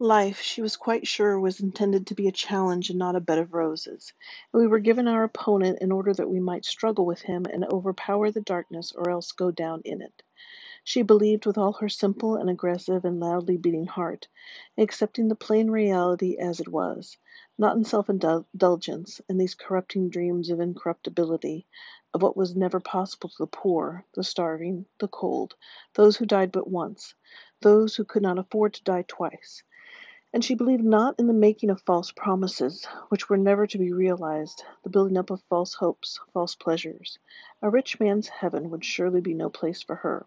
Life, she was quite sure, was intended to be a challenge and not a bed of roses, and we were given our opponent in order that we might struggle with him and overpower the darkness or else go down in it. She believed with all her simple and aggressive and loudly beating heart, accepting the plain reality as it was, not in self indulgence and these corrupting dreams of incorruptibility, of what was never possible to the poor, the starving, the cold, those who died but once, those who could not afford to die twice. And she believed not in the making of false promises, which were never to be realized, the building up of false hopes, false pleasures. A rich man's heaven would surely be no place for her.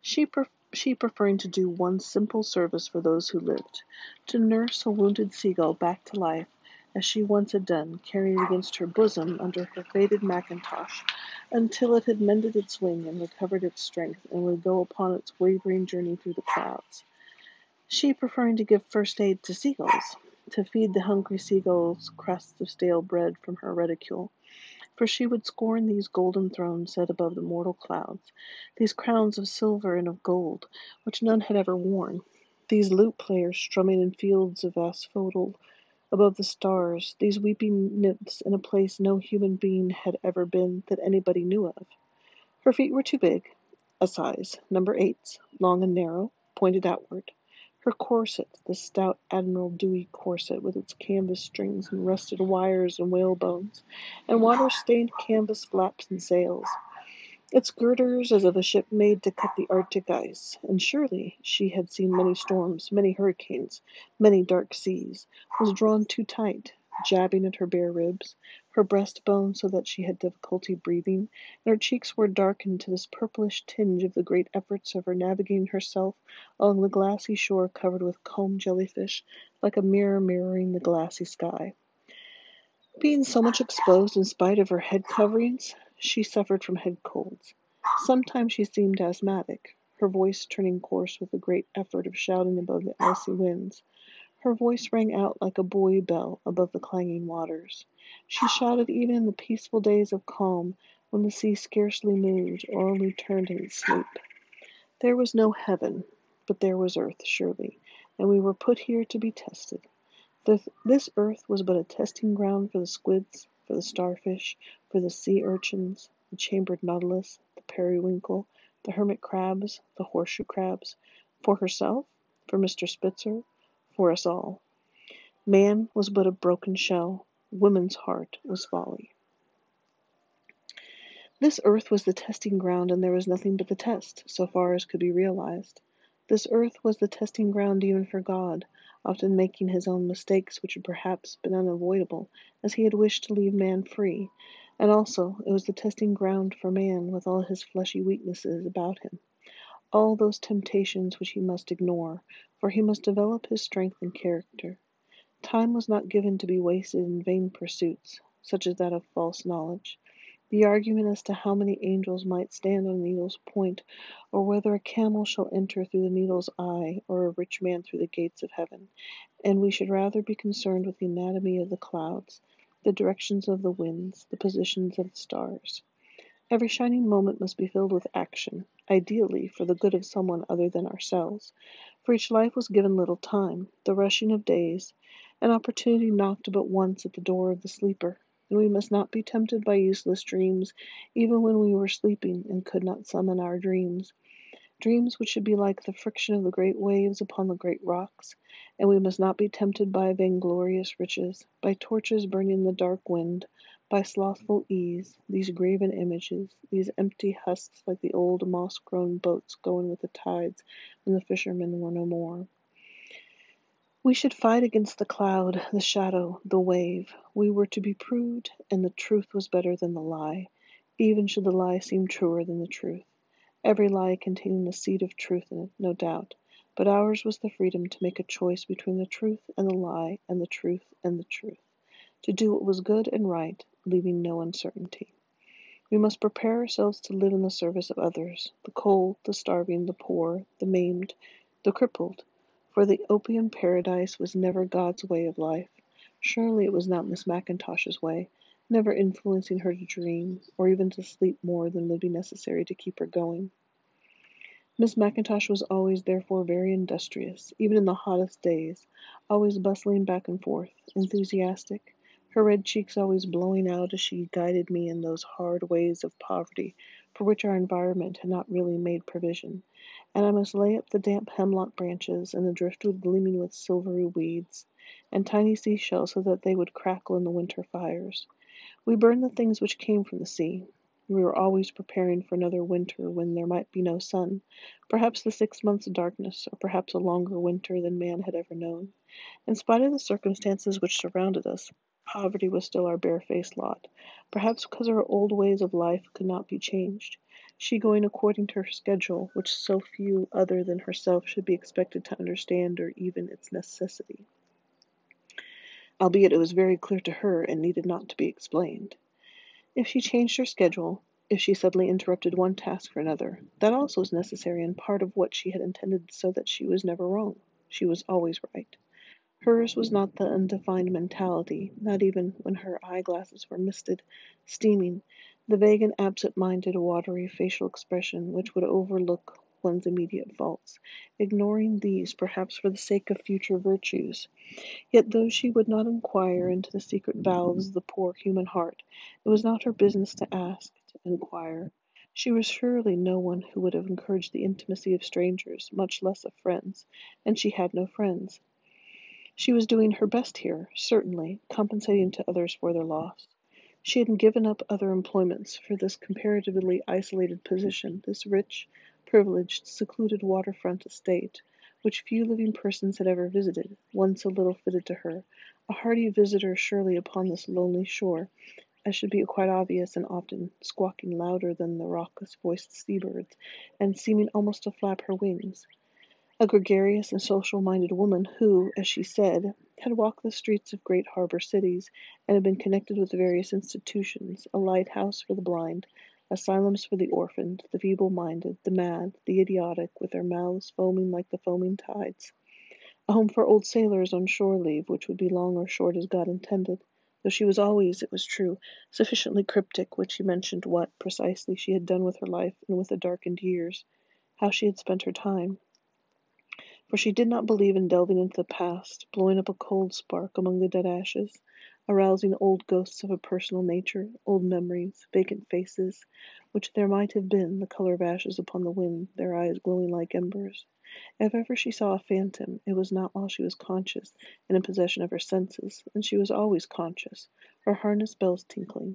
She, pref- she preferring to do one simple service for those who lived, to nurse a wounded seagull back to life, as she once had done, carrying it against her bosom under her faded mackintosh, until it had mended its wing and recovered its strength, and would go upon its wavering journey through the clouds she preferring to give first aid to seagulls, to feed the hungry seagulls crusts of stale bread from her reticule. For she would scorn these golden thrones set above the mortal clouds, these crowns of silver and of gold, which none had ever worn, these lute players strumming in fields of asphodel above the stars, these weeping nymphs in a place no human being had ever been that anybody knew of. Her feet were too big, a size, number eights, long and narrow, pointed outward. Her corset, the stout Admiral Dewey corset, with its canvas strings and rusted wires and whalebones, and water stained canvas flaps and sails; its girders as of a ship made to cut the Arctic ice; and surely she had seen many storms, many hurricanes, many dark seas, was drawn too tight jabbing at her bare ribs, her breastbone so that she had difficulty breathing, and her cheeks were darkened to this purplish tinge of the great efforts of her navigating herself along the glassy shore covered with comb jellyfish, like a mirror mirroring the glassy sky. Being so much exposed in spite of her head coverings, she suffered from head colds. Sometimes she seemed asthmatic, her voice turning coarse with the great effort of shouting above the icy winds. Her voice rang out like a buoy bell above the clanging waters. She shouted even in the peaceful days of calm, when the sea scarcely moved, or only turned in its sleep. There was no heaven, but there was earth, surely, and we were put here to be tested. This earth was but a testing ground for the squids, for the starfish, for the sea urchins, the chambered nautilus, the periwinkle, the hermit crabs, the horseshoe crabs, for herself, for Mr. Spitzer, for us all. Man was but a broken shell, woman's heart was folly. This earth was the testing ground, and there was nothing but the test, so far as could be realized. This earth was the testing ground even for God, often making his own mistakes which had perhaps been unavoidable, as he had wished to leave man free, and also it was the testing ground for man with all his fleshy weaknesses about him all those temptations which he must ignore, for he must develop his strength and character. Time was not given to be wasted in vain pursuits, such as that of false knowledge. The argument as to how many angels might stand on a needle's point, or whether a camel shall enter through the needle's eye, or a rich man through the gates of heaven, and we should rather be concerned with the anatomy of the clouds, the directions of the winds, the positions of the stars. Every shining moment must be filled with action, ideally for the good of someone other than ourselves, for each life was given little time, the rushing of days, an opportunity knocked but once at the door of the sleeper, and we must not be tempted by useless dreams, even when we were sleeping and could not summon our dreams. Dreams which should be like the friction of the great waves upon the great rocks, and we must not be tempted by vainglorious riches, by torches burning in the dark wind, by slothful ease, these graven images, these empty husks like the old moss grown boats going with the tides when the fishermen were no more. We should fight against the cloud, the shadow, the wave. We were to be proved, and the truth was better than the lie, even should the lie seem truer than the truth. Every lie containing the seed of truth in it, no doubt, but ours was the freedom to make a choice between the truth and the lie, and the truth and the truth to do what was good and right, leaving no uncertainty. We must prepare ourselves to live in the service of others, the cold, the starving, the poor, the maimed, the crippled, for the opium paradise was never God's way of life. Surely it was not Miss MacIntosh's way, never influencing her to dream, or even to sleep more than would be necessary to keep her going. Miss MacIntosh was always therefore very industrious, even in the hottest days, always bustling back and forth, enthusiastic, her red cheeks always blowing out as she guided me in those hard ways of poverty for which our environment had not really made provision, and I must lay up the damp hemlock branches and the driftwood gleaming with silvery weeds, and tiny seashells so that they would crackle in the winter fires. We burned the things which came from the sea. We were always preparing for another winter when there might be no sun, perhaps the six months' of darkness, or perhaps a longer winter than man had ever known. In spite of the circumstances which surrounded us, poverty was still our barefaced lot, perhaps because our old ways of life could not be changed, she going according to her schedule, which so few other than herself should be expected to understand or even its necessity. Albeit it was very clear to her and needed not to be explained. If she changed her schedule, if she suddenly interrupted one task for another, that also was necessary and part of what she had intended so that she was never wrong. She was always right. Hers was not the undefined mentality, not even when her eyeglasses were misted, steaming, the vague and absent-minded, watery facial expression which would overlook one's immediate faults, ignoring these perhaps for the sake of future virtues. Yet though she would not inquire into the secret valves of the poor human heart, it was not her business to ask, to inquire. She was surely no one who would have encouraged the intimacy of strangers, much less of friends, and she had no friends. She was doing her best here, certainly, compensating to others for their loss. She had given up other employments for this comparatively isolated position, this rich, privileged, secluded waterfront estate, which few living persons had ever visited, one so little fitted to her, a hardy visitor surely upon this lonely shore, as should be quite obvious and often squawking louder than the raucous voiced seabirds, and seeming almost to flap her wings. A gregarious and social minded woman who, as she said, had walked the streets of great harbor cities, and had been connected with various institutions, a lighthouse for the blind, asylums for the orphaned, the feeble minded, the mad, the idiotic, with their mouths foaming like the foaming tides; a home for old sailors on shore leave, which would be long or short as God intended, though she was always, it was true, sufficiently cryptic when she mentioned what, precisely, she had done with her life and with the darkened years, how she had spent her time. For she did not believe in delving into the past, blowing up a cold spark among the dead ashes arousing old ghosts of a personal nature, old memories, vacant faces, which there might have been, the color of ashes upon the wind, their eyes glowing like embers. If ever she saw a phantom, it was not while she was conscious and in possession of her senses, and she was always conscious, her harness bells tinkling.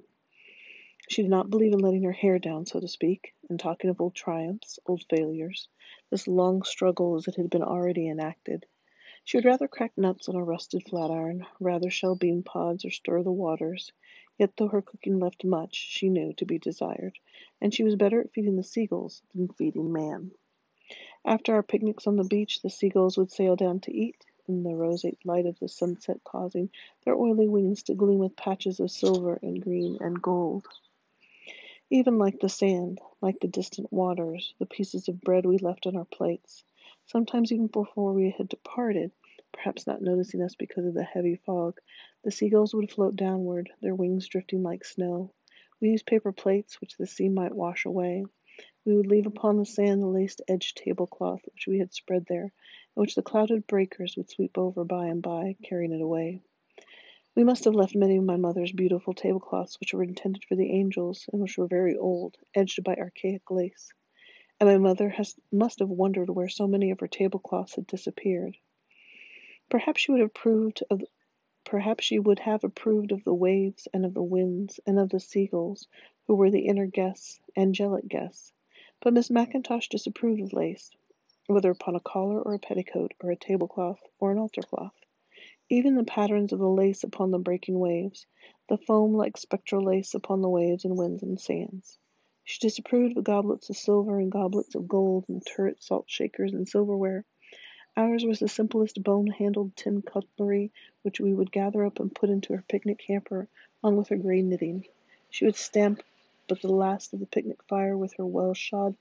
She did not believe in letting her hair down, so to speak, and talking of old triumphs, old failures, this long struggle as it had been already enacted. She would rather crack nuts on a rusted flatiron, rather shell bean pods or stir the waters; yet though her cooking left much, she knew, to be desired, and she was better at feeding the seagulls than feeding man. After our picnics on the beach the seagulls would sail down to eat, in the roseate light of the sunset causing their oily wings to gleam with patches of silver and green and gold. Even like the sand, like the distant waters, the pieces of bread we left on our plates. Sometimes even before we had departed, perhaps not noticing us because of the heavy fog, the seagulls would float downward, their wings drifting like snow. We used paper plates, which the sea might wash away. We would leave upon the sand the lace edged tablecloth which we had spread there, and which the clouded breakers would sweep over by and by, carrying it away. We must have left many of my mother's beautiful tablecloths which were intended for the angels, and which were very old, edged by archaic lace and my mother has, must have wondered where so many of her tablecloths had disappeared. Perhaps she would have approved of perhaps she would have approved of the waves and of the winds and of the seagulls, who were the inner guests, angelic guests. But Miss MacIntosh disapproved of lace, whether upon a collar or a petticoat, or a tablecloth or an altar cloth. Even the patterns of the lace upon the breaking waves, the foam like spectral lace upon the waves and winds and sands. She disapproved of goblets of silver and goblets of gold and turret salt shakers and silverware. Ours was the simplest bone handled tin cutlery which we would gather up and put into her picnic hamper on with her gray knitting. She would stamp but the last of the picnic fire with her well shod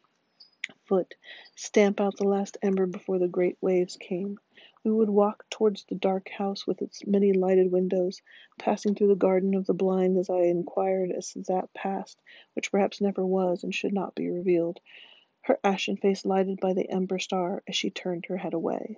foot, stamp out the last ember before the great waves came. We would walk towards the dark house with its many lighted windows, passing through the garden of the blind as I inquired as to that past which perhaps never was and should not be revealed, her ashen face lighted by the ember star as she turned her head away.